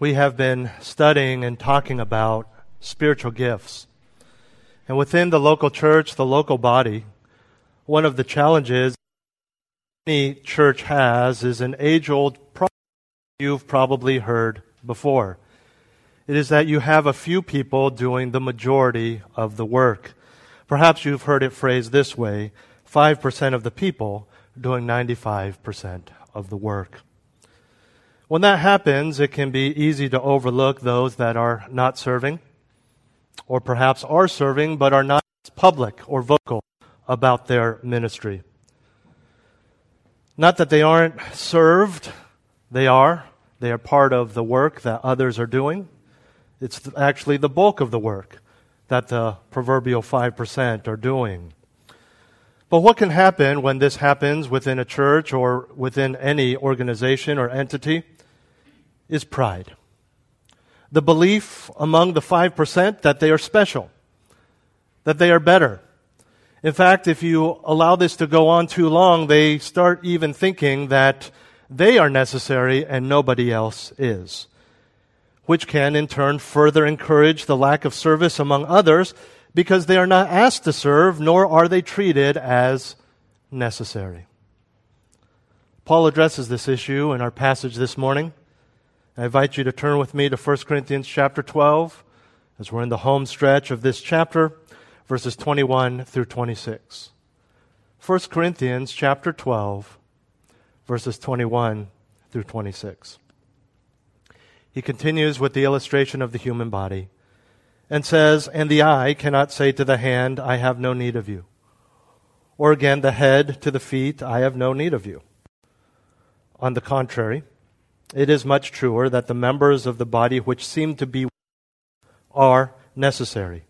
we have been studying and talking about spiritual gifts. And within the local church, the local body, one of the challenges any church has is an age old problem you've probably heard before. It is that you have a few people doing the majority of the work. Perhaps you've heard it phrased this way 5% of the people doing 95% of the work. When that happens, it can be easy to overlook those that are not serving, or perhaps are serving but are not public or vocal about their ministry. Not that they aren't served, they are. They are part of the work that others are doing. It's actually the bulk of the work that the proverbial 5% are doing. But what can happen when this happens within a church or within any organization or entity? Is pride. The belief among the 5% that they are special, that they are better. In fact, if you allow this to go on too long, they start even thinking that they are necessary and nobody else is, which can in turn further encourage the lack of service among others because they are not asked to serve, nor are they treated as necessary. Paul addresses this issue in our passage this morning. I invite you to turn with me to 1 Corinthians chapter 12 as we're in the home stretch of this chapter, verses 21 through 26. 1 Corinthians chapter 12, verses 21 through 26. He continues with the illustration of the human body and says, And the eye cannot say to the hand, I have no need of you. Or again, the head to the feet, I have no need of you. On the contrary, it is much truer that the members of the body which seem to be are necessary.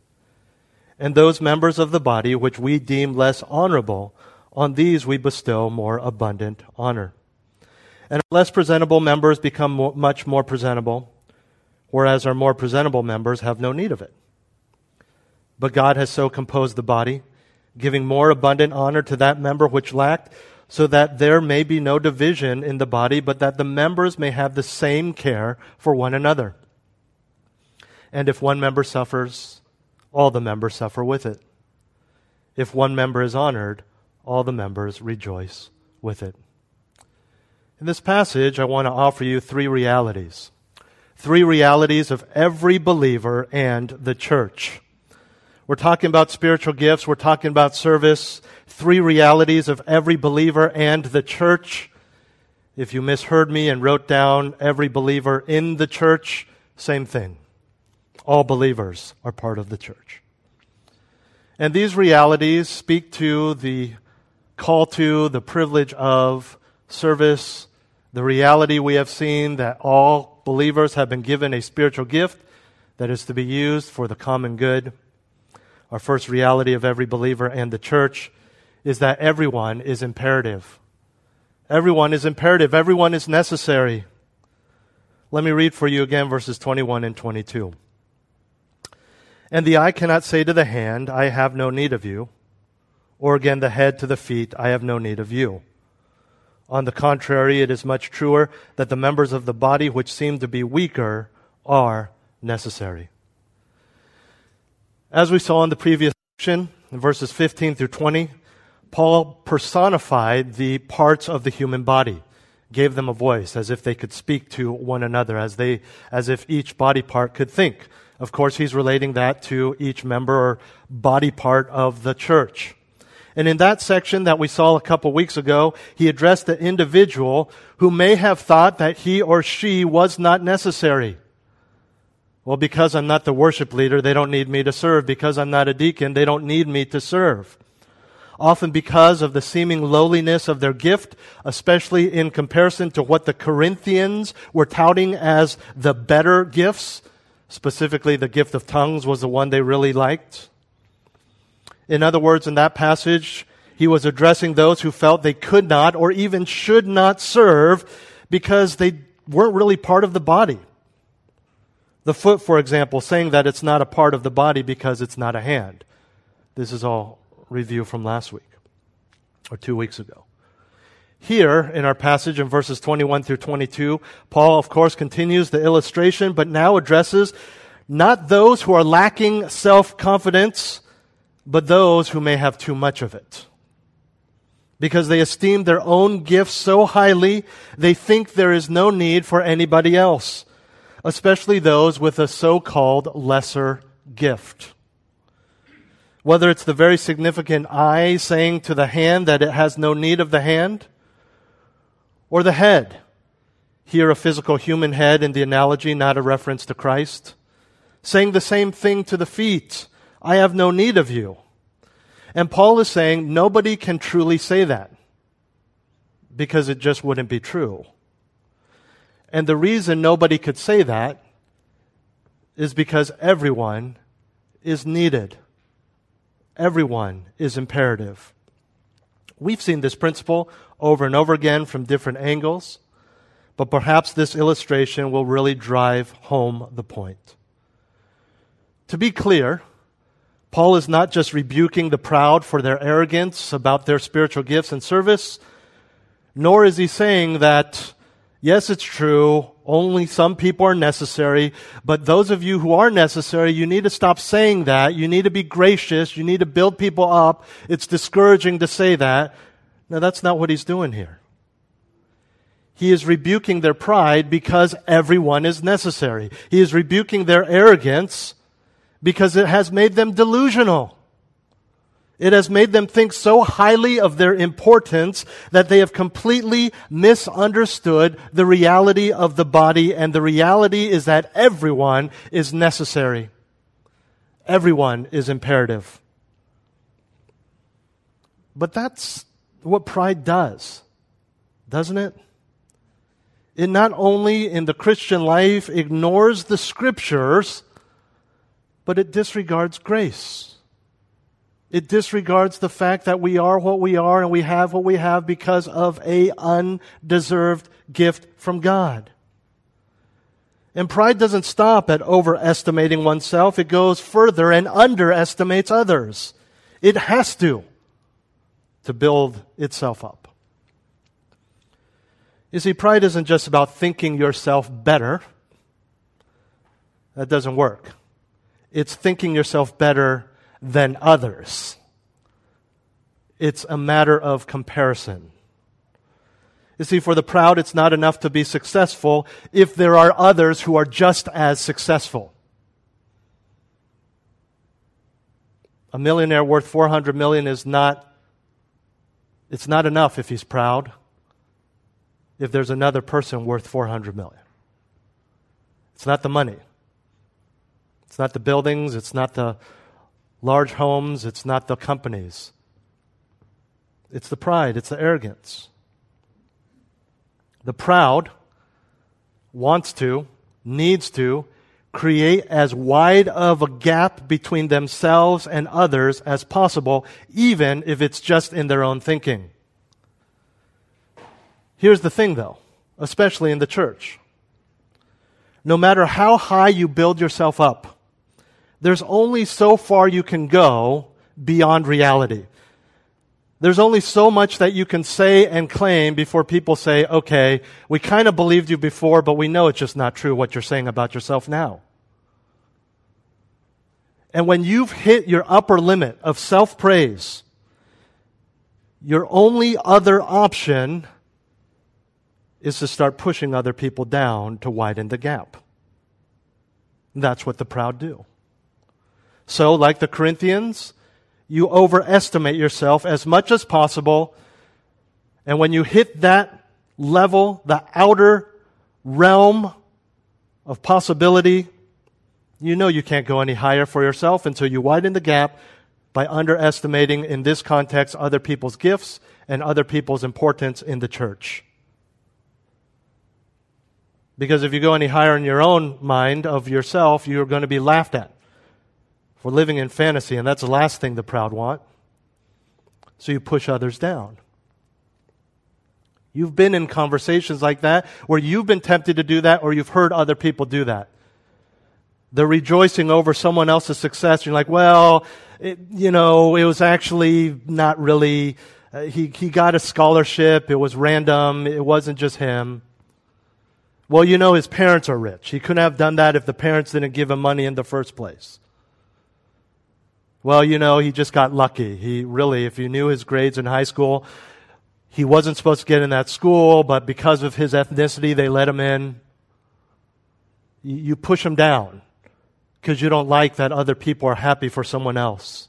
And those members of the body which we deem less honorable, on these we bestow more abundant honor. And our less presentable members become much more presentable, whereas our more presentable members have no need of it. But God has so composed the body, giving more abundant honor to that member which lacked so that there may be no division in the body, but that the members may have the same care for one another. And if one member suffers, all the members suffer with it. If one member is honored, all the members rejoice with it. In this passage, I want to offer you three realities. Three realities of every believer and the church. We're talking about spiritual gifts. We're talking about service. Three realities of every believer and the church. If you misheard me and wrote down every believer in the church, same thing. All believers are part of the church. And these realities speak to the call to, the privilege of service, the reality we have seen that all believers have been given a spiritual gift that is to be used for the common good. Our first reality of every believer and the church is that everyone is imperative. Everyone is imperative. Everyone is necessary. Let me read for you again verses 21 and 22. And the eye cannot say to the hand, I have no need of you, or again the head to the feet, I have no need of you. On the contrary, it is much truer that the members of the body which seem to be weaker are necessary. As we saw in the previous section, in verses 15 through 20, Paul personified the parts of the human body, gave them a voice as if they could speak to one another, as they, as if each body part could think. Of course, he's relating that to each member or body part of the church. And in that section that we saw a couple weeks ago, he addressed the individual who may have thought that he or she was not necessary. Well, because I'm not the worship leader, they don't need me to serve. Because I'm not a deacon, they don't need me to serve. Often because of the seeming lowliness of their gift, especially in comparison to what the Corinthians were touting as the better gifts. Specifically, the gift of tongues was the one they really liked. In other words, in that passage, he was addressing those who felt they could not or even should not serve because they weren't really part of the body. The foot, for example, saying that it's not a part of the body because it's not a hand. This is all review from last week or two weeks ago. Here in our passage in verses 21 through 22, Paul, of course, continues the illustration, but now addresses not those who are lacking self confidence, but those who may have too much of it because they esteem their own gifts so highly, they think there is no need for anybody else, especially those with a so called lesser gift. Whether it's the very significant eye saying to the hand that it has no need of the hand, or the head. Here, a physical human head in the analogy, not a reference to Christ. Saying the same thing to the feet I have no need of you. And Paul is saying nobody can truly say that because it just wouldn't be true. And the reason nobody could say that is because everyone is needed. Everyone is imperative. We've seen this principle over and over again from different angles, but perhaps this illustration will really drive home the point. To be clear, Paul is not just rebuking the proud for their arrogance about their spiritual gifts and service, nor is he saying that, yes, it's true, only some people are necessary, but those of you who are necessary, you need to stop saying that. You need to be gracious. You need to build people up. It's discouraging to say that. Now, that's not what he's doing here. He is rebuking their pride because everyone is necessary. He is rebuking their arrogance because it has made them delusional. It has made them think so highly of their importance that they have completely misunderstood the reality of the body, and the reality is that everyone is necessary. Everyone is imperative. But that's what pride does, doesn't it? It not only in the Christian life ignores the scriptures, but it disregards grace. It disregards the fact that we are what we are and we have what we have because of a undeserved gift from God. And pride doesn't stop at overestimating oneself. It goes further and underestimates others. It has to, to build itself up. You see, pride isn't just about thinking yourself better. That doesn't work it's thinking yourself better than others. It's a matter of comparison. You see, for the proud, it's not enough to be successful if there are others who are just as successful. A millionaire worth 400 million is not, it's not enough if he's proud if there's another person worth 400 million. It's not the money. It's not the buildings, it's not the large homes, it's not the companies. It's the pride, it's the arrogance. The proud wants to, needs to, create as wide of a gap between themselves and others as possible, even if it's just in their own thinking. Here's the thing, though, especially in the church. No matter how high you build yourself up, there's only so far you can go beyond reality. There's only so much that you can say and claim before people say, okay, we kind of believed you before, but we know it's just not true what you're saying about yourself now. And when you've hit your upper limit of self praise, your only other option is to start pushing other people down to widen the gap. That's what the proud do. So, like the Corinthians, you overestimate yourself as much as possible. And when you hit that level, the outer realm of possibility, you know you can't go any higher for yourself until you widen the gap by underestimating, in this context, other people's gifts and other people's importance in the church. Because if you go any higher in your own mind of yourself, you're going to be laughed at for living in fantasy, and that's the last thing the proud want. So you push others down. You've been in conversations like that where you've been tempted to do that or you've heard other people do that. They're rejoicing over someone else's success. You're like, well, it, you know, it was actually not really, uh, he, he got a scholarship. It was random. It wasn't just him. Well, you know, his parents are rich. He couldn't have done that if the parents didn't give him money in the first place. Well, you know, he just got lucky. He really, if you knew his grades in high school, he wasn't supposed to get in that school, but because of his ethnicity, they let him in. You push him down because you don't like that other people are happy for someone else.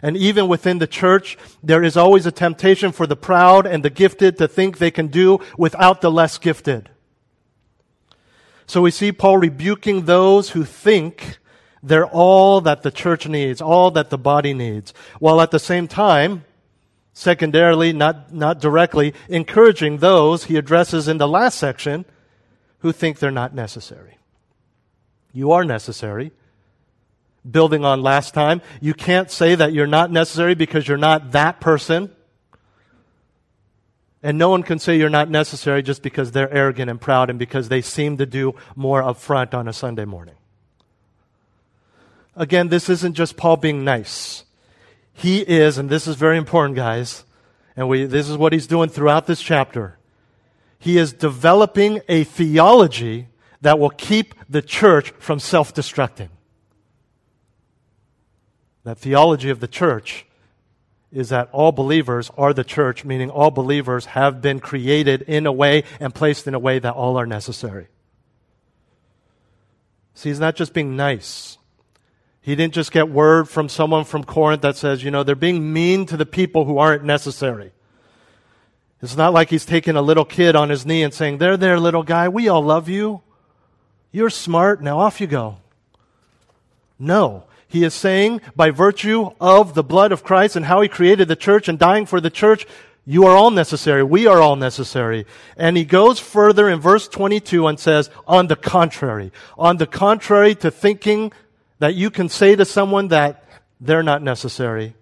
And even within the church, there is always a temptation for the proud and the gifted to think they can do without the less gifted. So we see Paul rebuking those who think they're all that the church needs, all that the body needs, while at the same time, secondarily, not, not directly, encouraging those he addresses in the last section who think they're not necessary. You are necessary. Building on last time, you can't say that you're not necessary because you're not that person. And no one can say you're not necessary just because they're arrogant and proud and because they seem to do more up front on a Sunday morning. Again, this isn't just Paul being nice. He is, and this is very important, guys, and we, this is what he's doing throughout this chapter. He is developing a theology that will keep the church from self destructing. That theology of the church is that all believers are the church, meaning all believers have been created in a way and placed in a way that all are necessary. See, he's not just being nice. He didn't just get word from someone from Corinth that says, you know, they're being mean to the people who aren't necessary. It's not like he's taking a little kid on his knee and saying, There, there, little guy, we all love you. You're smart, now off you go. No. He is saying, by virtue of the blood of Christ and how he created the church and dying for the church, you are all necessary. We are all necessary. And he goes further in verse 22 and says, on the contrary, on the contrary to thinking that you can say to someone that they're not necessary.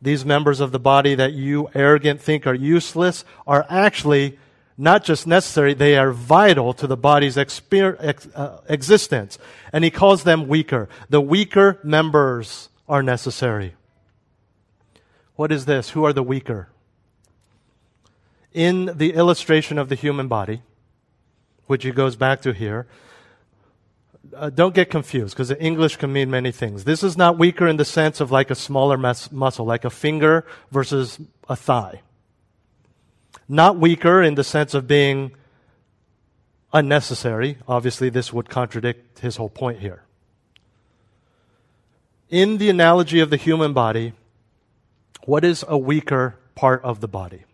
These members of the body that you arrogant think are useless are actually not just necessary, they are vital to the body's exper- ex- uh, existence. And he calls them weaker. The weaker members are necessary. What is this? Who are the weaker? In the illustration of the human body, which he goes back to here, uh, don't get confused because English can mean many things. This is not weaker in the sense of like a smaller mus- muscle, like a finger versus a thigh. Not weaker in the sense of being unnecessary. Obviously, this would contradict his whole point here. In the analogy of the human body, what is a weaker part of the body?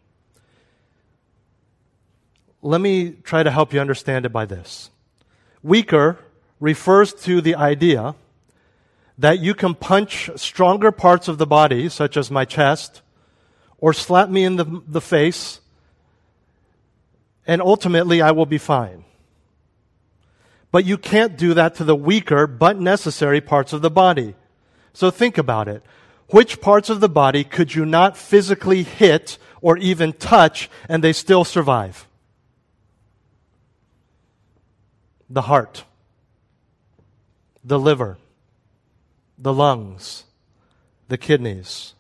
Let me try to help you understand it by this. Weaker refers to the idea that you can punch stronger parts of the body, such as my chest, or slap me in the, the face, and ultimately I will be fine. But you can't do that to the weaker but necessary parts of the body. So think about it. Which parts of the body could you not physically hit or even touch and they still survive? The heart, the liver, the lungs, the kidneys,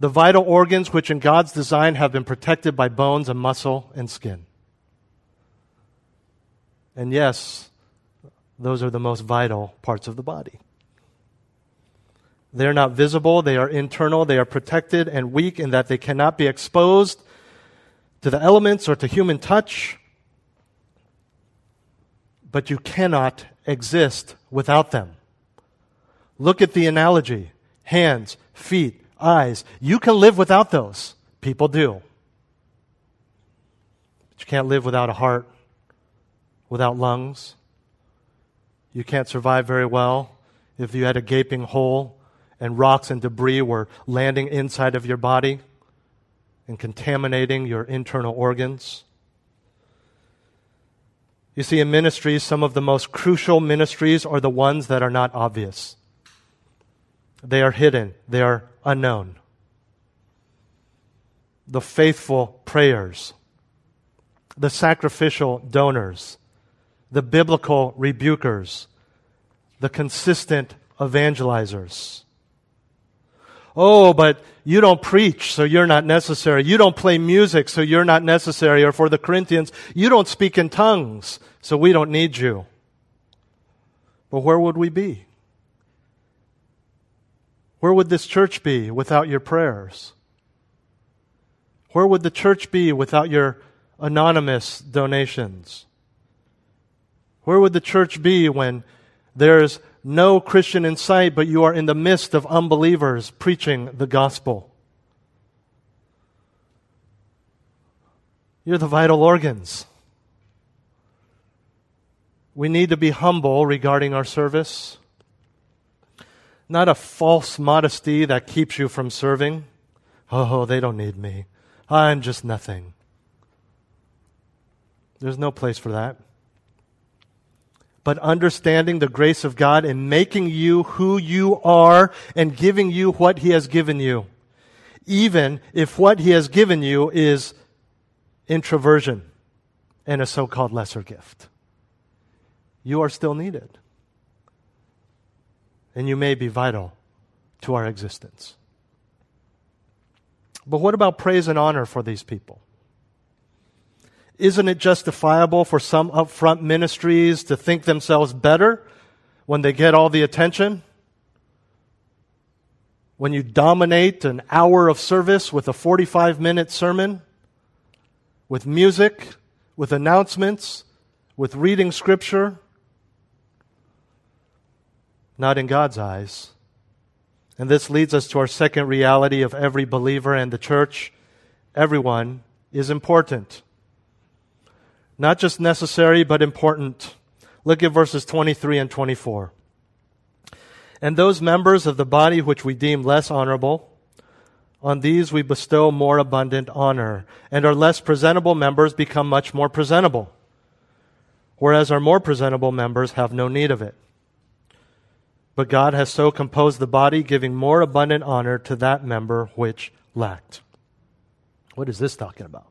the vital organs which in God's design have been protected by bones and muscle and skin. And yes, those are the most vital parts of the body. They're not visible, they are internal, they are protected and weak in that they cannot be exposed to the elements or to human touch. But you cannot exist without them. Look at the analogy hands, feet, eyes. You can live without those. People do. But you can't live without a heart, without lungs. You can't survive very well if you had a gaping hole and rocks and debris were landing inside of your body and contaminating your internal organs. You see, in ministries, some of the most crucial ministries are the ones that are not obvious. They are hidden, they are unknown. The faithful prayers, the sacrificial donors, the biblical rebukers, the consistent evangelizers. Oh, but you don't preach, so you're not necessary. You don't play music, so you're not necessary. Or for the Corinthians, you don't speak in tongues, so we don't need you. But where would we be? Where would this church be without your prayers? Where would the church be without your anonymous donations? Where would the church be when there's no Christian in sight, but you are in the midst of unbelievers preaching the gospel? You're the vital organs. We need to be humble regarding our service. Not a false modesty that keeps you from serving. Oh, they don't need me. I'm just nothing. There's no place for that but understanding the grace of God in making you who you are and giving you what He has given you. Even if what He has given you is introversion and a so called lesser gift. You are still needed. And you may be vital to our existence. But what about praise and honor for these people? Isn't it justifiable for some upfront ministries to think themselves better when they get all the attention? When you dominate an hour of service with a 45 minute sermon, with music, with announcements, with reading scripture? Not in God's eyes. And this leads us to our second reality of every believer and the church. Everyone is important. Not just necessary, but important. Look at verses 23 and 24. And those members of the body which we deem less honorable, on these we bestow more abundant honor, and our less presentable members become much more presentable, whereas our more presentable members have no need of it. But God has so composed the body, giving more abundant honor to that member which lacked. What is this talking about?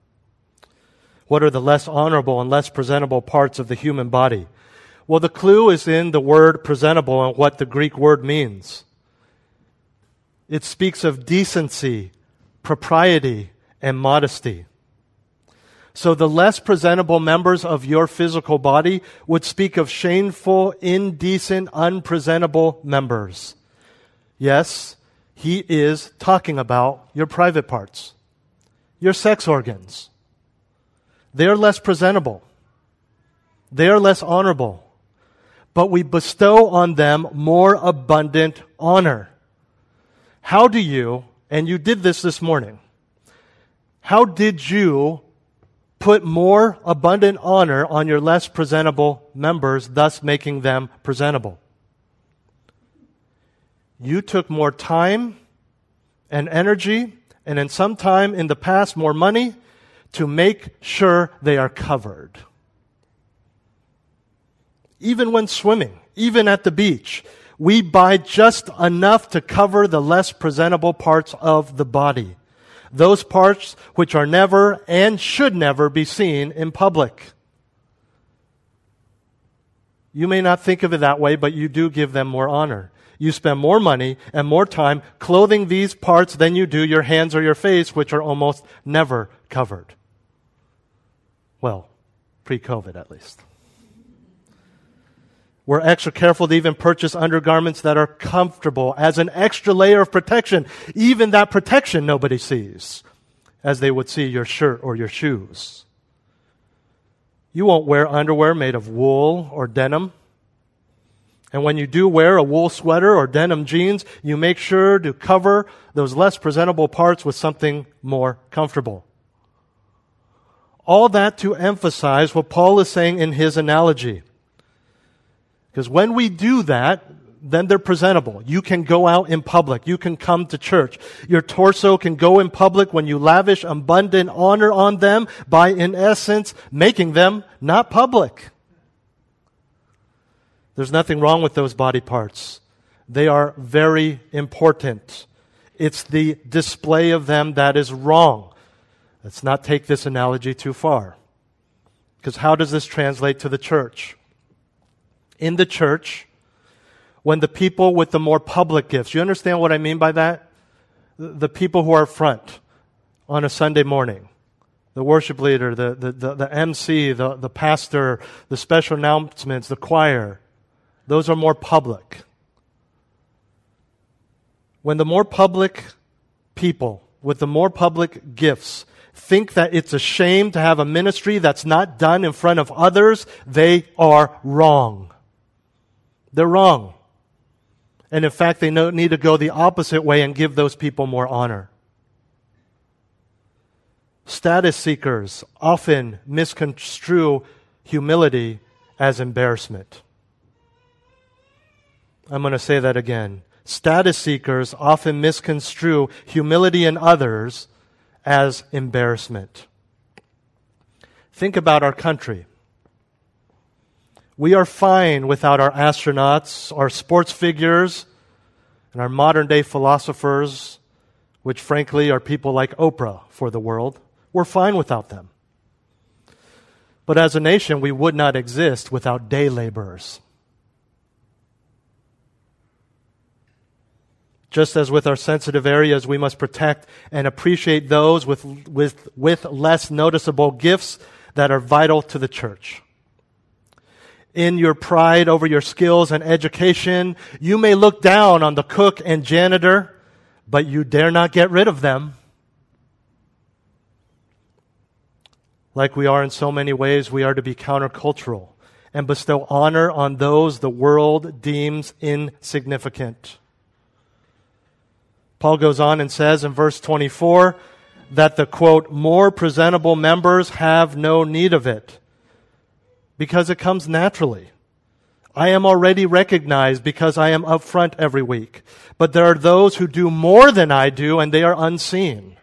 What are the less honorable and less presentable parts of the human body? Well, the clue is in the word presentable and what the Greek word means. It speaks of decency, propriety, and modesty. So the less presentable members of your physical body would speak of shameful, indecent, unpresentable members. Yes, he is talking about your private parts, your sex organs, they are less presentable. They are less honorable. But we bestow on them more abundant honor. How do you, and you did this this morning, how did you put more abundant honor on your less presentable members, thus making them presentable? You took more time and energy, and in some time in the past, more money to make sure they are covered. Even when swimming, even at the beach, we buy just enough to cover the less presentable parts of the body. Those parts which are never and should never be seen in public. You may not think of it that way, but you do give them more honor. You spend more money and more time clothing these parts than you do your hands or your face, which are almost never covered. Well, pre COVID at least. We're extra careful to even purchase undergarments that are comfortable as an extra layer of protection. Even that protection nobody sees as they would see your shirt or your shoes. You won't wear underwear made of wool or denim. And when you do wear a wool sweater or denim jeans, you make sure to cover those less presentable parts with something more comfortable. All that to emphasize what Paul is saying in his analogy. Because when we do that, then they're presentable. You can go out in public. You can come to church. Your torso can go in public when you lavish abundant honor on them by, in essence, making them not public. There's nothing wrong with those body parts. They are very important. It's the display of them that is wrong. Let's not take this analogy too far. Because how does this translate to the church? In the church, when the people with the more public gifts, you understand what I mean by that? The people who are front on a Sunday morning, the worship leader, the, the, the, the MC, the, the pastor, the special announcements, the choir, those are more public. When the more public people with the more public gifts think that it's a shame to have a ministry that's not done in front of others, they are wrong. They're wrong. And in fact, they need to go the opposite way and give those people more honor. Status seekers often misconstrue humility as embarrassment. I'm going to say that again. Status seekers often misconstrue humility in others as embarrassment. Think about our country. We are fine without our astronauts, our sports figures, and our modern day philosophers, which frankly are people like Oprah for the world. We're fine without them. But as a nation, we would not exist without day laborers. Just as with our sensitive areas, we must protect and appreciate those with, with, with less noticeable gifts that are vital to the church. In your pride over your skills and education, you may look down on the cook and janitor, but you dare not get rid of them. Like we are in so many ways, we are to be countercultural and bestow honor on those the world deems insignificant. Paul goes on and says in verse 24 that the quote, more presentable members have no need of it because it comes naturally. I am already recognized because I am up front every week. But there are those who do more than I do and they are unseen.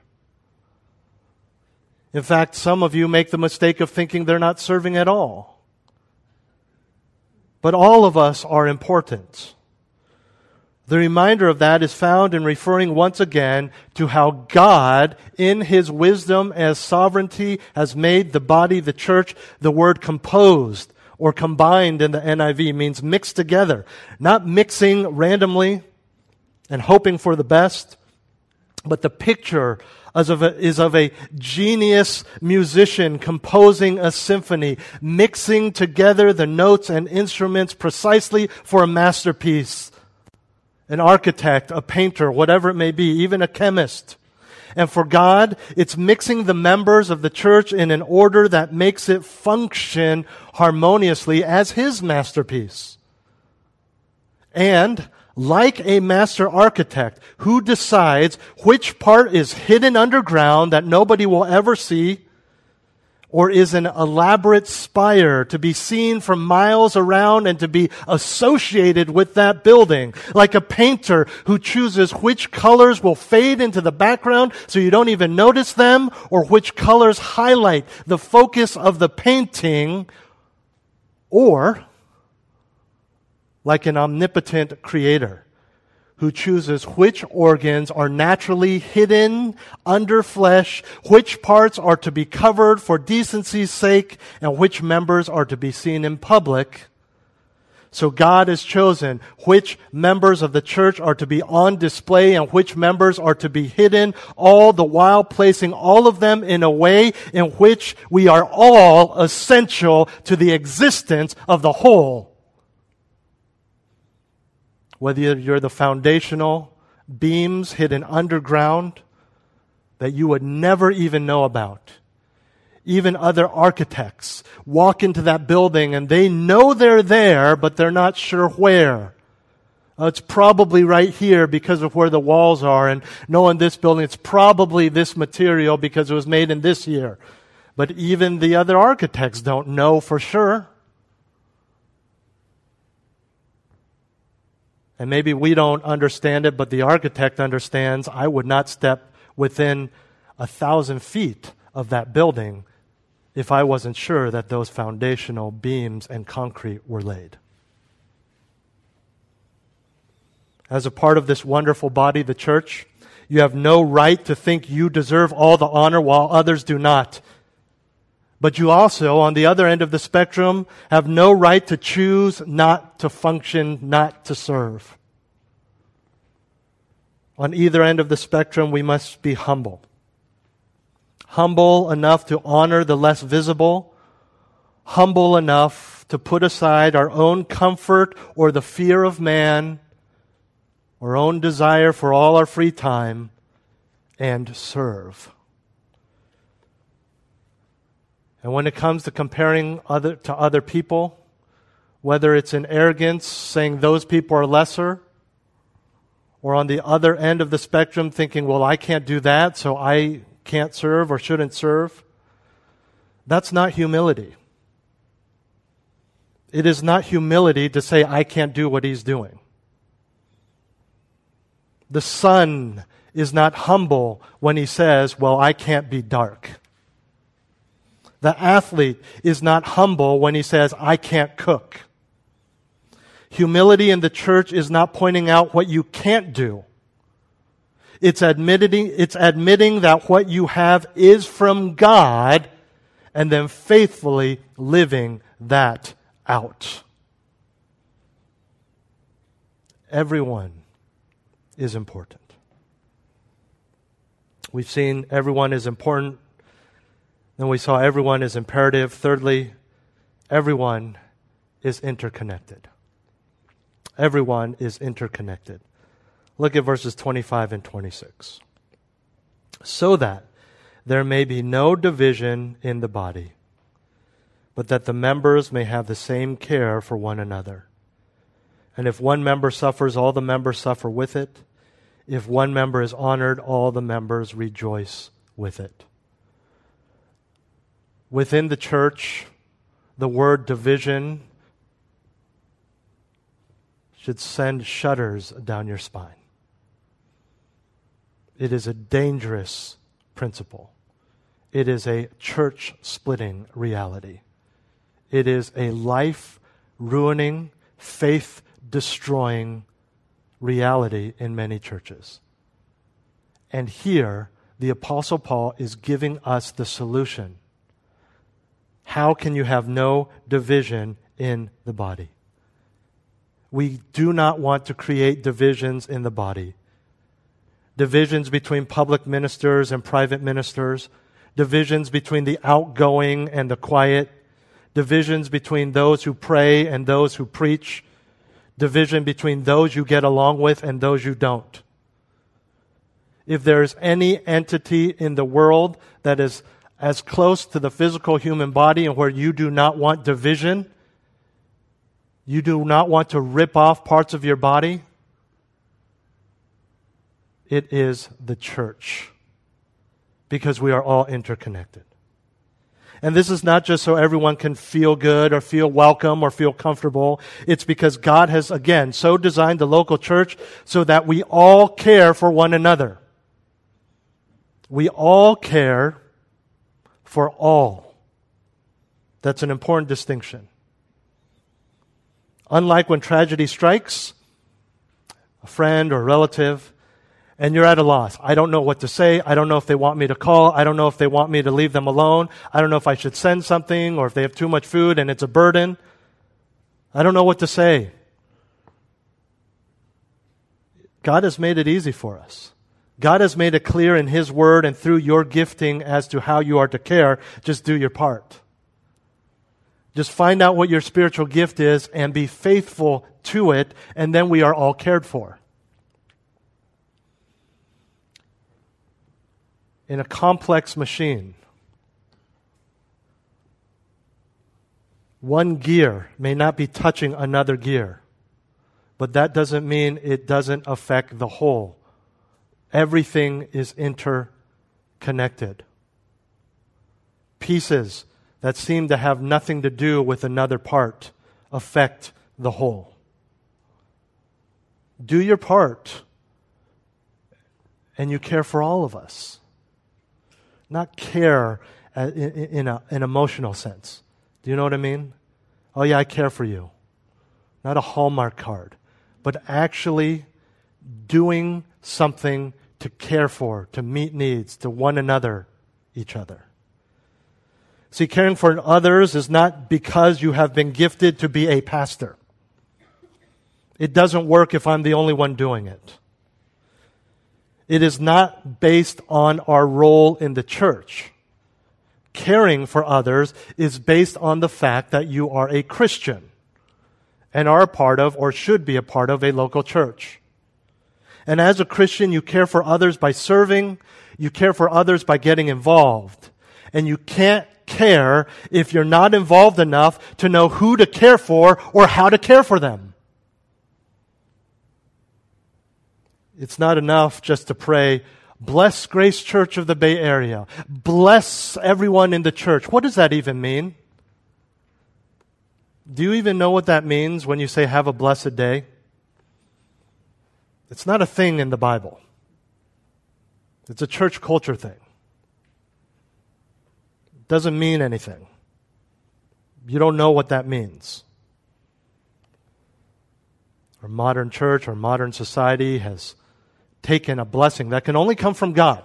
In fact, some of you make the mistake of thinking they're not serving at all. But all of us are important. The reminder of that is found in referring once again to how God, in His wisdom as sovereignty, has made the body, the church, the word composed or combined in the NIV means mixed together. Not mixing randomly and hoping for the best, but the picture is of, a, is of a genius musician composing a symphony, mixing together the notes and instruments precisely for a masterpiece an architect, a painter, whatever it may be, even a chemist. And for God, it's mixing the members of the church in an order that makes it function harmoniously as His masterpiece. And like a master architect who decides which part is hidden underground that nobody will ever see or is an elaborate spire to be seen from miles around and to be associated with that building. Like a painter who chooses which colors will fade into the background so you don't even notice them or which colors highlight the focus of the painting or like an omnipotent creator who chooses which organs are naturally hidden under flesh, which parts are to be covered for decency's sake, and which members are to be seen in public. So God has chosen which members of the church are to be on display and which members are to be hidden, all the while placing all of them in a way in which we are all essential to the existence of the whole whether you're the foundational beams hidden underground that you would never even know about. Even other architects walk into that building and they know they're there, but they're not sure where. Uh, it's probably right here because of where the walls are, and knowing this building, it's probably this material because it was made in this year. But even the other architects don't know for sure. And maybe we don't understand it, but the architect understands. I would not step within a thousand feet of that building if I wasn't sure that those foundational beams and concrete were laid. As a part of this wonderful body, the church, you have no right to think you deserve all the honor while others do not. But you also, on the other end of the spectrum, have no right to choose not to function, not to serve. On either end of the spectrum, we must be humble. Humble enough to honor the less visible, humble enough to put aside our own comfort or the fear of man, our own desire for all our free time, and serve. And when it comes to comparing other, to other people, whether it's in arrogance, saying those people are lesser, or on the other end of the spectrum, thinking, well, I can't do that, so I can't serve or shouldn't serve, that's not humility. It is not humility to say, I can't do what he's doing. The sun is not humble when he says, well, I can't be dark. The athlete is not humble when he says, I can't cook. Humility in the church is not pointing out what you can't do. It's admitting, it's admitting that what you have is from God and then faithfully living that out. Everyone is important. We've seen everyone is important then we saw everyone is imperative. Thirdly, everyone is interconnected. Everyone is interconnected. Look at verses 25 and 26. So that there may be no division in the body, but that the members may have the same care for one another. And if one member suffers, all the members suffer with it. If one member is honored, all the members rejoice with it. Within the church, the word division should send shudders down your spine. It is a dangerous principle. It is a church splitting reality. It is a life ruining, faith destroying reality in many churches. And here, the Apostle Paul is giving us the solution how can you have no division in the body? We do not want to create divisions in the body. Divisions between public ministers and private ministers, divisions between the outgoing and the quiet, divisions between those who pray and those who preach, division between those you get along with and those you don't. If there's any entity in the world that is as close to the physical human body and where you do not want division, you do not want to rip off parts of your body, it is the church. Because we are all interconnected. And this is not just so everyone can feel good or feel welcome or feel comfortable. It's because God has, again, so designed the local church so that we all care for one another. We all care for all. That's an important distinction. Unlike when tragedy strikes, a friend or relative, and you're at a loss. I don't know what to say. I don't know if they want me to call. I don't know if they want me to leave them alone. I don't know if I should send something or if they have too much food and it's a burden. I don't know what to say. God has made it easy for us. God has made it clear in His Word and through your gifting as to how you are to care. Just do your part. Just find out what your spiritual gift is and be faithful to it, and then we are all cared for. In a complex machine, one gear may not be touching another gear, but that doesn't mean it doesn't affect the whole Everything is interconnected. Pieces that seem to have nothing to do with another part affect the whole. do your part and you care for all of us. Not care uh, in, a, an emotional sense. Do you know what I mean? Oh, yeah, I care for you. Not a Hallmark card, but actually doing something to care for, to meet needs, to one another, each other. See, caring for others is not because you have been gifted to be a pastor. It doesn't work if I'm the only one doing it. It is not based on our role in the church. Caring for others is based on the fact that you are a Christian and are a part of or should be a part of a local church. And as a Christian, you care for others by serving, you care for others by getting involved. And you can't care if you're not involved enough to know who to care for or how to care for them. It's not enough just to pray, bless Grace Church of the Bay Area. Bless everyone in the church. What does that even mean? Do you even know what that means when you say have a blessed day? It's not a thing in the Bible. It's a church culture thing It doesn't mean anything. You don't know what that means. Our modern church, our modern society has taken a blessing that can only come from God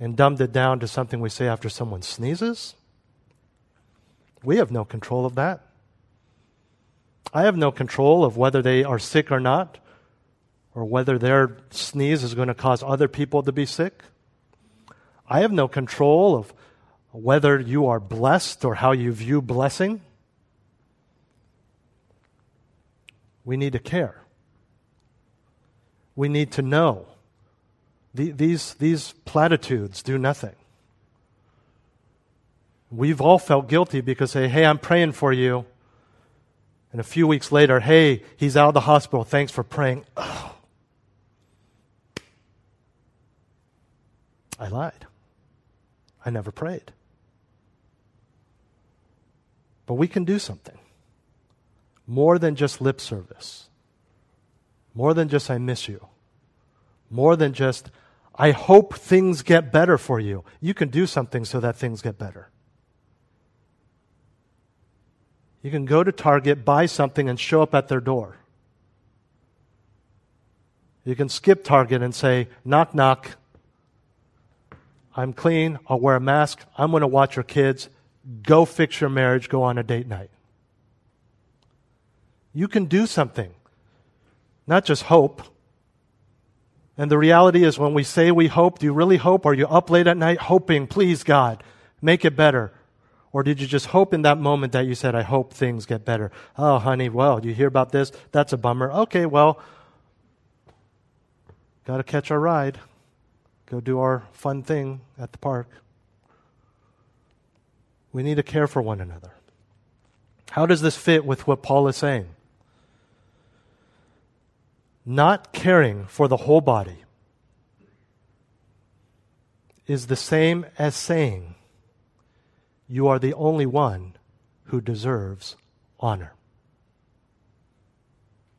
and dumbed it down to something we say after someone sneezes. We have no control of that. I have no control of whether they are sick or not, or whether their sneeze is going to cause other people to be sick. I have no control of whether you are blessed or how you view blessing. We need to care. We need to know. The, these, these platitudes do nothing. We've all felt guilty because, say, hey, I'm praying for you. And a few weeks later, hey, he's out of the hospital. Thanks for praying. Oh. I lied. I never prayed. But we can do something more than just lip service, more than just I miss you, more than just I hope things get better for you. You can do something so that things get better. You can go to Target, buy something, and show up at their door. You can skip Target and say, knock, knock, I'm clean. I'll wear a mask. I'm going to watch your kids. Go fix your marriage. Go on a date night. You can do something, not just hope. And the reality is, when we say we hope, do you really hope? Are you up late at night hoping, please, God, make it better? Or did you just hope in that moment that you said, I hope things get better? Oh, honey, well, you hear about this? That's a bummer. Okay, well, got to catch our ride go do our fun thing at the park. We need to care for one another. How does this fit with what Paul is saying? Not caring for the whole body is the same as saying, You are the only one who deserves honor.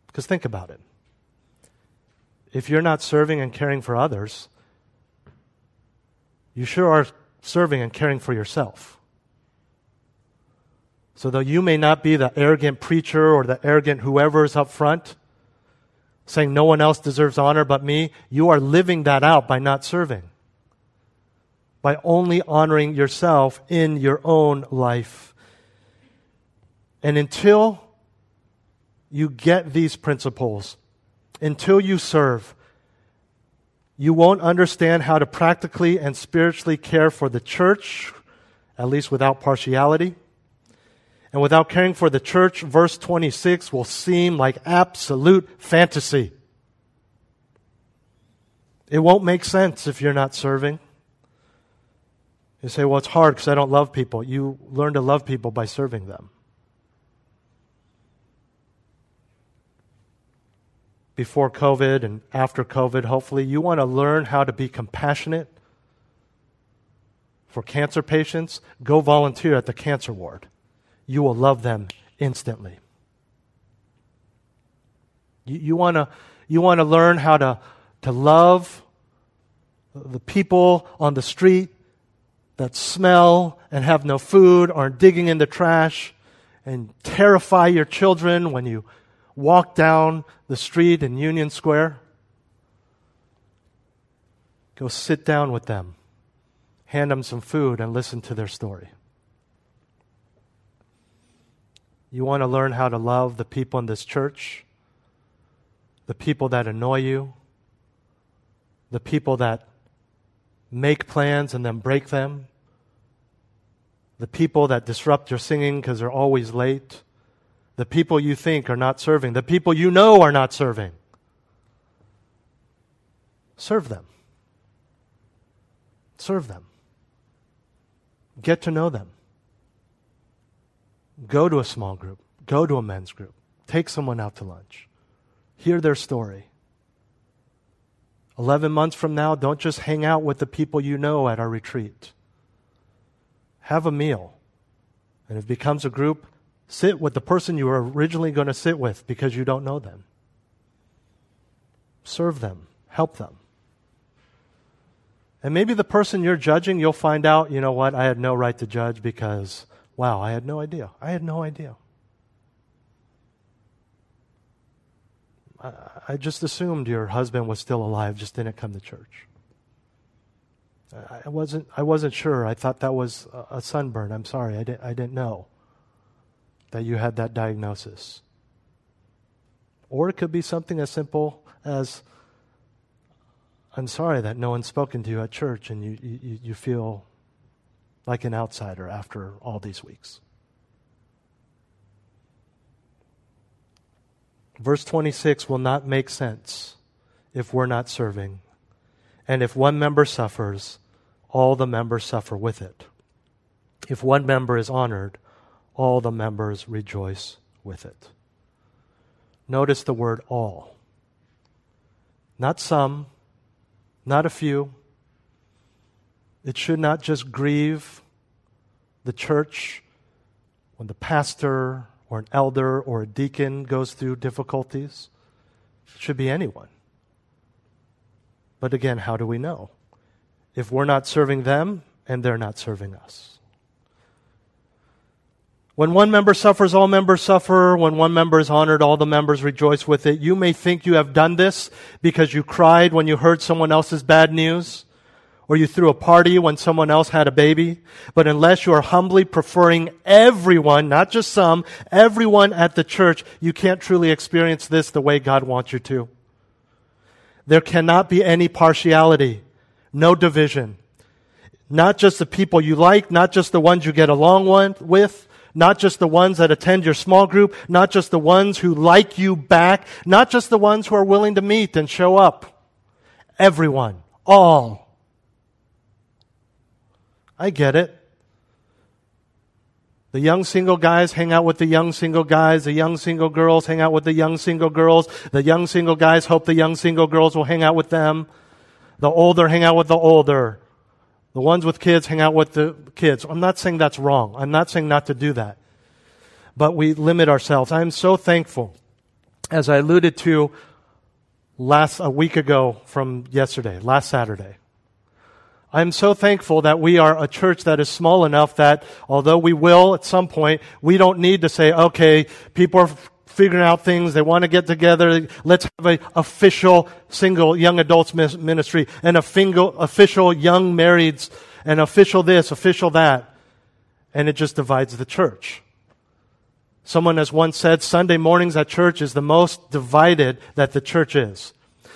Because think about it. If you're not serving and caring for others, you sure are serving and caring for yourself. So, though you may not be the arrogant preacher or the arrogant whoever is up front, saying no one else deserves honor but me, you are living that out by not serving, by only honoring yourself in your own life. And until you get these principles, until you serve, you won't understand how to practically and spiritually care for the church, at least without partiality. And without caring for the church, verse 26 will seem like absolute fantasy. It won't make sense if you're not serving. You say, well, it's hard because I don't love people. You learn to love people by serving them. before COVID and after COVID, hopefully, you want to learn how to be compassionate for cancer patients, go volunteer at the cancer ward. You will love them instantly. You, you want to you wanna learn how to, to love the people on the street that smell and have no food, aren't digging in the trash, and terrify your children when you walk down the street in Union Square. Go sit down with them, hand them some food, and listen to their story. You want to learn how to love the people in this church, the people that annoy you, the people that make plans and then break them, the people that disrupt your singing because they're always late, the people you think are not serving, the people you know are not serving. Serve them. Serve them. Get to know them. Go to a small group. Go to a men's group. Take someone out to lunch. Hear their story. 11 months from now, don't just hang out with the people you know at our retreat. Have a meal. And if it becomes a group, sit with the person you were originally going to sit with because you don't know them. Serve them, help them. And maybe the person you're judging, you'll find out, you know what, I had no right to judge because, wow, I had no idea. I had no idea. I, just assumed your husband was still alive, just didn't come to church. I wasn't, I wasn't sure. I thought that was a sunburn. I'm sorry. I didn't, I didn't know that you had that diagnosis. Or it could be something as simple as I'm sorry that no one's spoken to you at church and you, you, you feel like an outsider after all these weeks. Verse 26 will not make sense if we're not serving. And if one member suffers, all the members suffer with it. If one member is honored, all the members rejoice with it. Notice the word all. Not some, not a few. It should not just grieve the church when the pastor or an elder or a deacon goes through difficulties. It should be anyone. But again, how do we know? If we're not serving them and they're not serving us. When one member suffers, all members suffer. When one member is honored, all the members rejoice with it. You may think you have done this because you cried when you heard someone else's bad news or you threw a party when someone else had a baby. But unless you are humbly preferring everyone, not just some, everyone at the church, you can't truly experience this the way God wants you to. There cannot be any partiality, no division. Not just the people you like, not just the ones you get along with, not just the ones that attend your small group, not just the ones who like you back, not just the ones who are willing to meet and show up. Everyone, all I get it. The young single guys hang out with the young single guys. The young single girls hang out with the young single girls. The young single guys hope the young single girls will hang out with them. The older hang out with the older. The ones with kids hang out with the kids. I'm not saying that's wrong. I'm not saying not to do that. But we limit ourselves. I'm so thankful. As I alluded to last, a week ago from yesterday, last Saturday. I'm so thankful that we are a church that is small enough that although we will at some point, we don't need to say, okay, people are figuring out things. They want to get together. Let's have an official single young adults ministry and a fingal, official young marrieds and official this, official that. And it just divides the church. Someone has once said Sunday mornings at church is the most divided that the church is.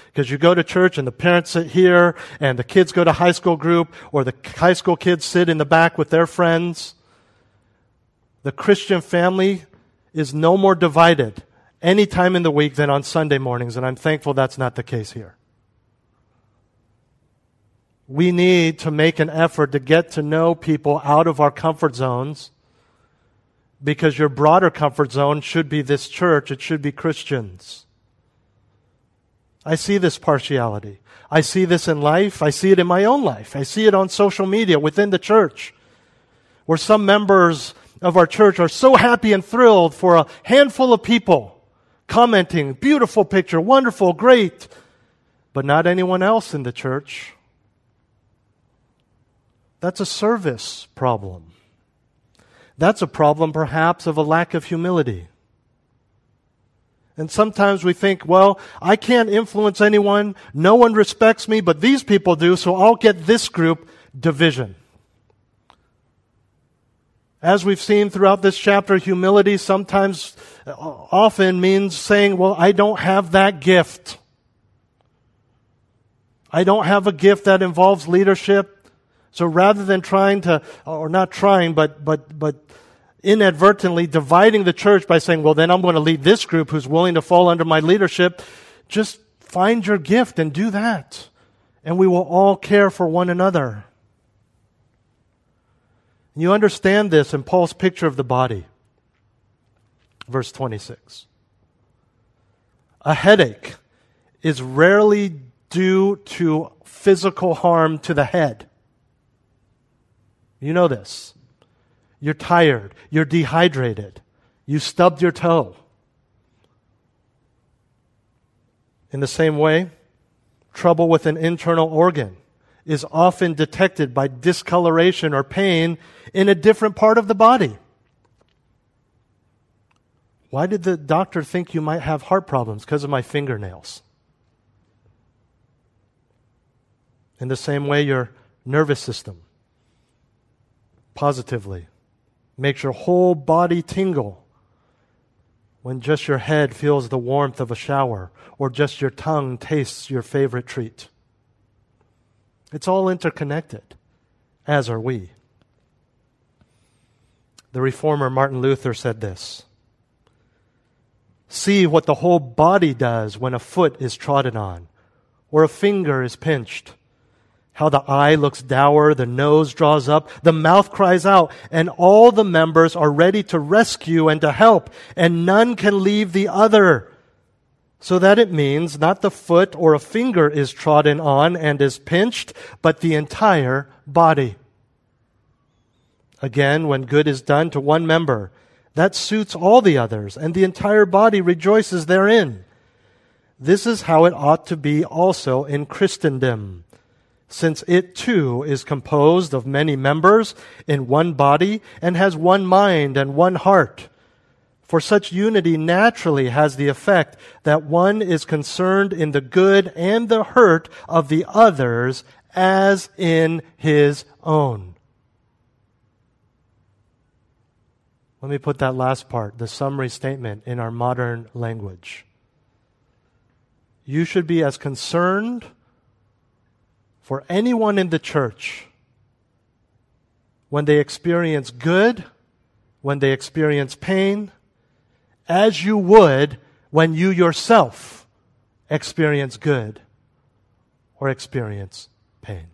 Because you go to church and the parents sit here and the kids go to high school group or the high school kids sit in the back with their friends. The Christian family is no more divided any time in the week than on Sunday mornings, and I'm thankful that's not the case here. We need to make an effort to get to know people out of our comfort zones because your broader comfort zone should be this church, it should be Christians. I see this partiality. I see this in life. I see it in my own life. I see it on social media within the church, where some members of our church are so happy and thrilled for a handful of people commenting, beautiful picture, wonderful, great, but not anyone else in the church. That's a service problem. That's a problem, perhaps, of a lack of humility. And sometimes we think, well, I can't influence anyone. No one respects me, but these people do, so I'll get this group division. As we've seen throughout this chapter, humility sometimes, uh, often means saying, well, I don't have that gift. I don't have a gift that involves leadership. So rather than trying to, or not trying, but, but, but inadvertently dividing the church by saying, well, then I'm going to lead this group who's willing to fall under my leadership, just find your gift and do that. And we will all care for one another. You understand this in Paul's picture of the body. Verse 26. A headache is rarely due to physical harm to the head. You know this. You're tired. You're dehydrated. You stubbed your toe. In the same way, trouble with an internal organ is often detected by discoloration or pain in a different part of the body. Why did the doctor think you might have heart problems? Because of my fingernails. In the same way, your nervous system positively makes your whole body tingle when just your head feels the warmth of a shower or just your tongue tastes your favorite treat. It's all interconnected, as are we. The reformer Martin Luther said this See what the whole body does when a foot is trodden on or a finger is pinched how the eye looks dour, the nose draws up, the mouth cries out, and all the members are ready to rescue and to help, and none can leave the other. So that it means not the foot or a finger is trodden on and is pinched, but the entire body. Again, when good is done to one member, that suits all the others, and the entire body rejoices therein. This is how it ought to be also in Christendom since it too is composed of many members in one body and has one mind and one heart. For such unity naturally has the effect that one is concerned in the good and the hurt of the others as in his own. Let me put that last part, the summary statement, in our modern language. You should be as concerned for anyone in the church when they experience good, when they experience pain, as you would when you yourself experience good or experience pain.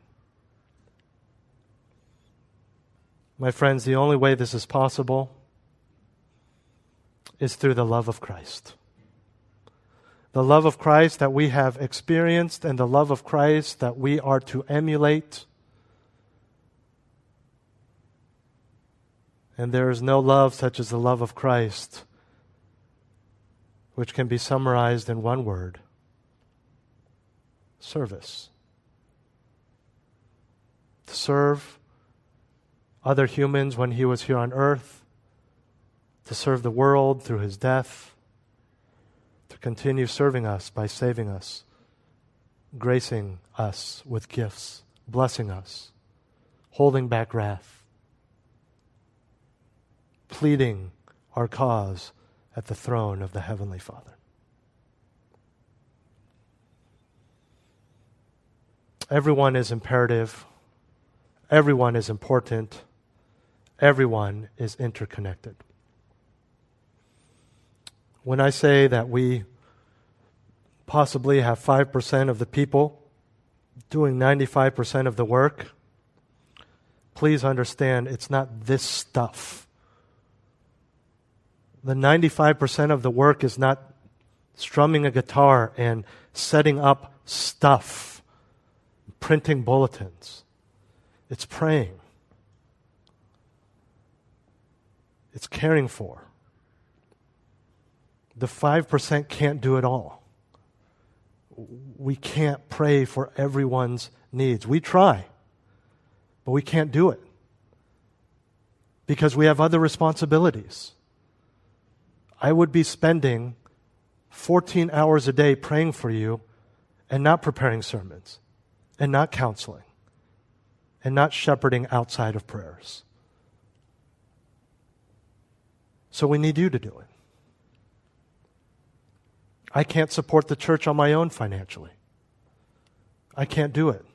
My friends, the only way this is possible is through the love of Christ the love of Christ that we have experienced and the love of Christ that we are to emulate. And there is no love such as the love of Christ, which can be summarized in one word service. To serve other humans when he was here on earth, to serve the world through his death continue serving us by saving us, gracing us with gifts, blessing us, holding back wrath, pleading our cause at the throne of the Heavenly Father. Everyone is imperative. Everyone is important. Everyone is interconnected. When I say that we possibly have 5% of the people doing 95% of the work, please understand it's not this stuff. The 95% of the work is not strumming a guitar and setting up stuff, printing bulletins. It's praying. It's caring for. The 5% can't do it all. We can't pray for everyone's needs. We try, but we can't do it because we have other responsibilities. I would be spending 14 hours a day praying for you and not preparing sermons and not counseling and not shepherding outside of prayers. So we need you to do it. I can't support the church on my own financially. I can't do it.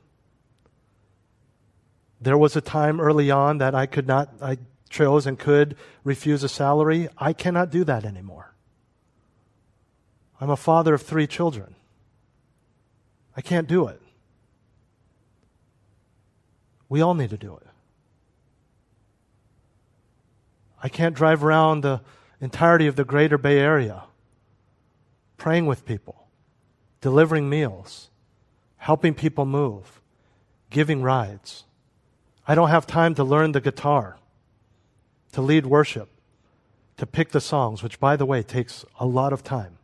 There was a time early on that I could not, I chose and could refuse a salary. I cannot do that anymore. I'm a father of three children. I can't do it. We all need to do it. I can't drive around the entirety of the greater Bay Area praying with people, delivering meals, helping people move, giving rides. I don't have time to learn the guitar, to lead worship, to pick the songs, which, by the way, takes a lot of time.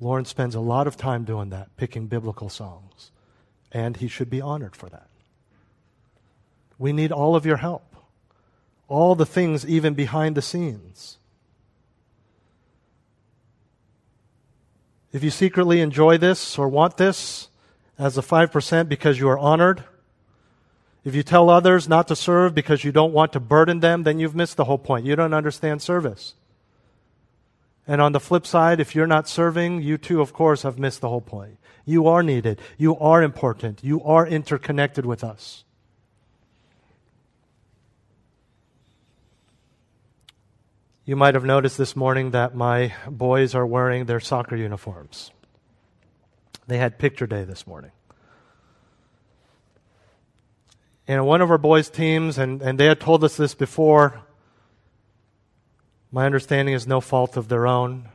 Lauren spends a lot of time doing that, picking biblical songs, and he should be honored for that. We need all of your help all the things even behind the scenes. If you secretly enjoy this or want this as a 5% because you are honored, if you tell others not to serve because you don't want to burden them, then you've missed the whole point. You don't understand service. And on the flip side, if you're not serving, you too, of course, have missed the whole point. You are needed. You are important. You are interconnected with us. You might have noticed this morning that my boys are wearing their soccer uniforms. They had picture day this morning. And one of our boys' teams, and, and they had told us this before, my understanding is no fault of their own.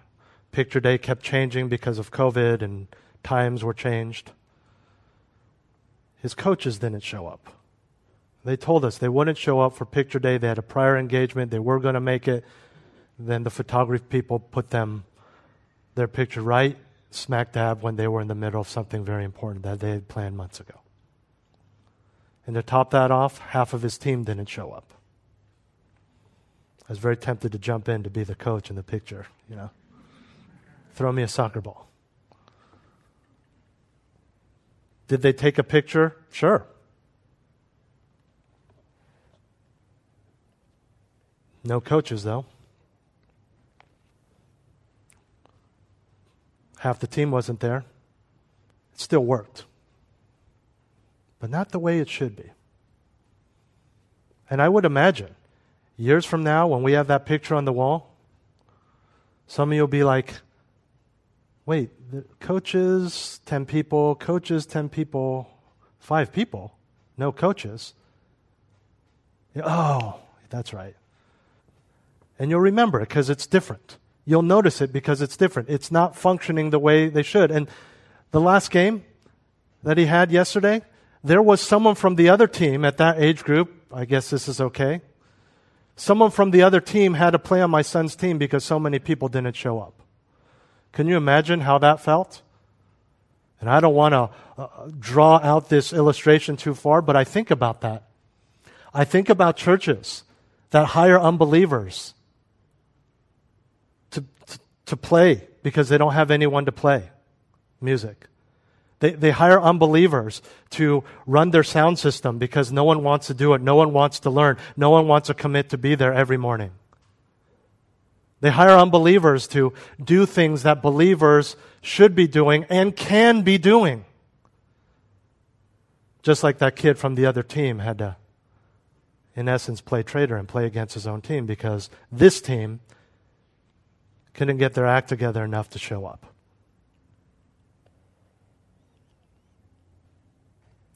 Picture day kept changing because of COVID and times were changed. His coaches didn't show up. They told us they wouldn't show up for picture day. They had a prior engagement. They were going to make it then the photography people put them their picture right smack dab when they were in the middle of something very important that they had planned months ago. And to top that off, half of his team didn't show up. I was very tempted to jump in to be the coach in the picture, you know. Throw me a soccer ball. Did they take a picture? Sure. No coaches, though. Half the team wasn't there. It still worked. But not the way it should be. And I would imagine years from now, when we have that picture on the wall, some of you will be like, wait, coaches, 10 people, coaches, 10 people, five people, no coaches. Oh, that's right. And you'll remember it because it's different. You'll notice it because it's different. It's not functioning the way they should. And the last game that he had yesterday, there was someone from the other team at that age group. I guess this is okay. Someone from the other team had to play on my son's team because so many people didn't show up. Can you imagine how that felt? And I don't want to uh, draw out this illustration too far, but I think about that. I think about churches that hire unbelievers to play because they don't have anyone to play music. They, they hire unbelievers to run their sound system because no one wants to do it. No one wants to learn. No one wants to commit to be there every morning. They hire unbelievers to do things that believers should be doing and can be doing. Just like that kid from the other team had to, in essence, play traitor and play against his own team because this team couldn't get their act together enough to show up.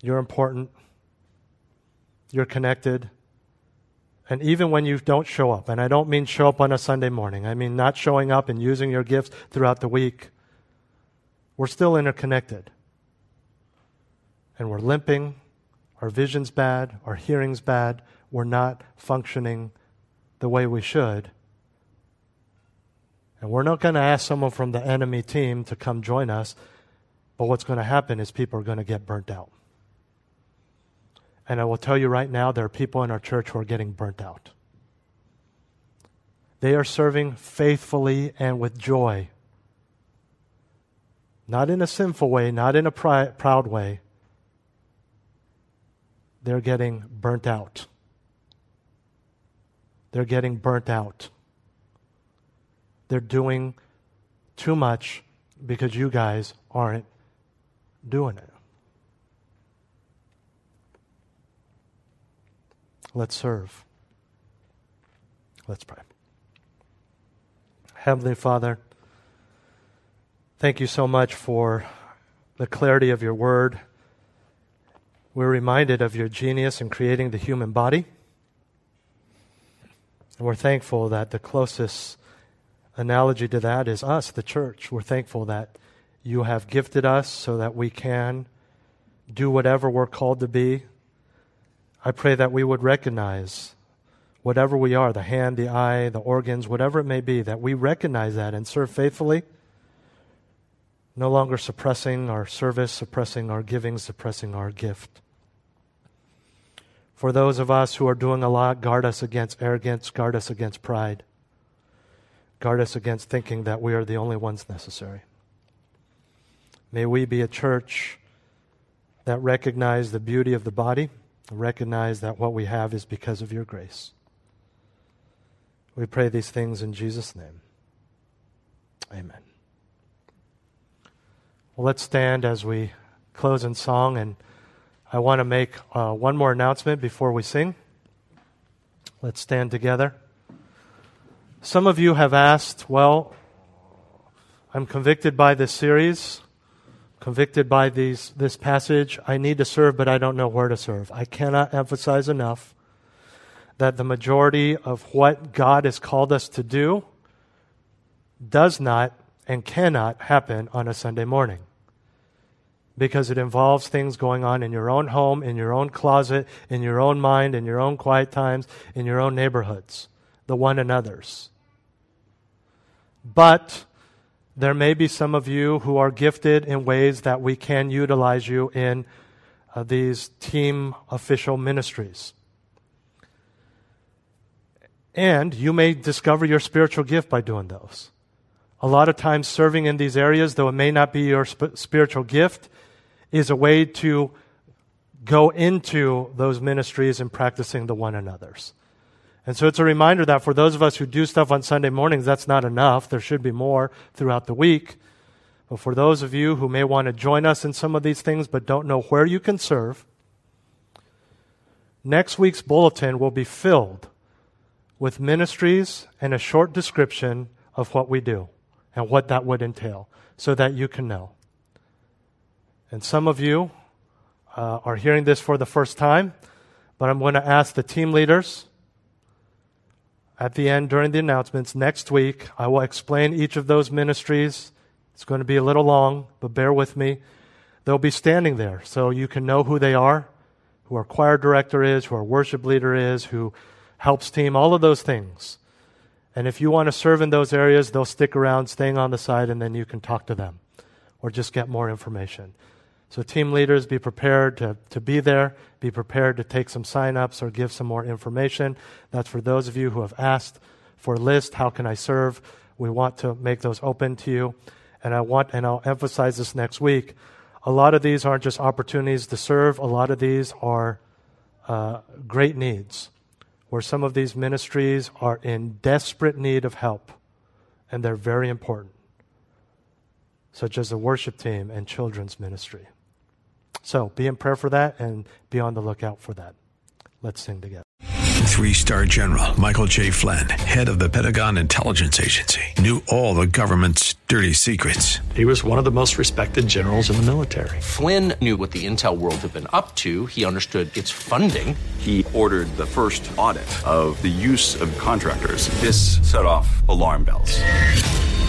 You're important. You're connected. And even when you don't show up, and I don't mean show up on a Sunday morning, I mean not showing up and using your gifts throughout the week, we're still interconnected. And we're limping, our vision's bad, our hearing's bad, we're not functioning the way we should And we're not going to ask someone from the enemy team to come join us, but what's going to happen is people are going to get burnt out. And I will tell you right now, there are people in our church who are getting burnt out. They are serving faithfully and with joy. Not in a sinful way, not in a proud way. They're getting burnt out. They're getting burnt out. They're doing too much because you guys aren't doing it. Let's serve. Let's pray. Heavenly Father, thank you so much for the clarity of your word. We're reminded of your genius in creating the human body. And we're thankful that the closest analogy to that is us, the church. We're thankful that you have gifted us so that we can do whatever we're called to be. I pray that we would recognize whatever we are the hand, the eye, the organs, whatever it may be that we recognize that and serve faithfully, no longer suppressing our service, suppressing our giving, suppressing our gift. For those of us who are doing a lot, guard us against arrogance, guard us against pride, guard us against thinking that we are the only ones necessary. May we be a church that recognize the beauty of the body, recognize that what we have is because of your grace. We pray these things in Jesus' name. Amen. Well, let's stand as we close in song, and I want to make uh, one more announcement before we sing. Let's stand together. Some of you have asked, well, I'm convicted by this series, convicted by these, this passage. I need to serve, but I don't know where to serve. I cannot emphasize enough that the majority of what God has called us to do does not and cannot happen on a Sunday morning. Because it involves things going on in your own home, in your own closet, in your own mind, in your own quiet times, in your own neighborhoods, the one another's. But there may be some of you who are gifted in ways that we can utilize you in uh, these team official ministries. And you may discover your spiritual gift by doing those. A lot of times, serving in these areas, though it may not be your sp- spiritual gift, is a way to go into those ministries and practicing the one another's. And so it's a reminder that for those of us who do stuff on Sunday mornings, that's not enough. There should be more throughout the week. But for those of you who may want to join us in some of these things but don't know where you can serve, next week's bulletin will be filled with ministries and a short description of what we do and what that would entail so that you can know. And some of you uh, are hearing this for the first time, but I'm going to ask the team leaders at the end during the announcements next week. I will explain each of those ministries. It's going to be a little long, but bear with me. They'll be standing there so you can know who they are, who our choir director is, who our worship leader is, who helps team, all of those things. And if you want to serve in those areas, they'll stick around, staying on the side, and then you can talk to them or just get more information. So, team leaders, be prepared to, to be there. Be prepared to take some sign-ups or give some more information. That's for those of you who have asked for a list. How can I serve? We want to make those open to you. And I want, and I'll emphasize this next week. A lot of these aren't just opportunities to serve. A lot of these are uh, great needs where some of these ministries are in desperate need of help, and they're very important, such as the worship team and children's ministry. So be in prayer for that and be on the lookout for that. Let's sing together. Three star general Michael J. Flynn, head of the Pentagon Intelligence Agency, knew all the government's dirty secrets. He was one of the most respected generals in the military. Flynn knew what the intel world had been up to, he understood its funding. He ordered the first audit of the use of contractors. This set off alarm bells.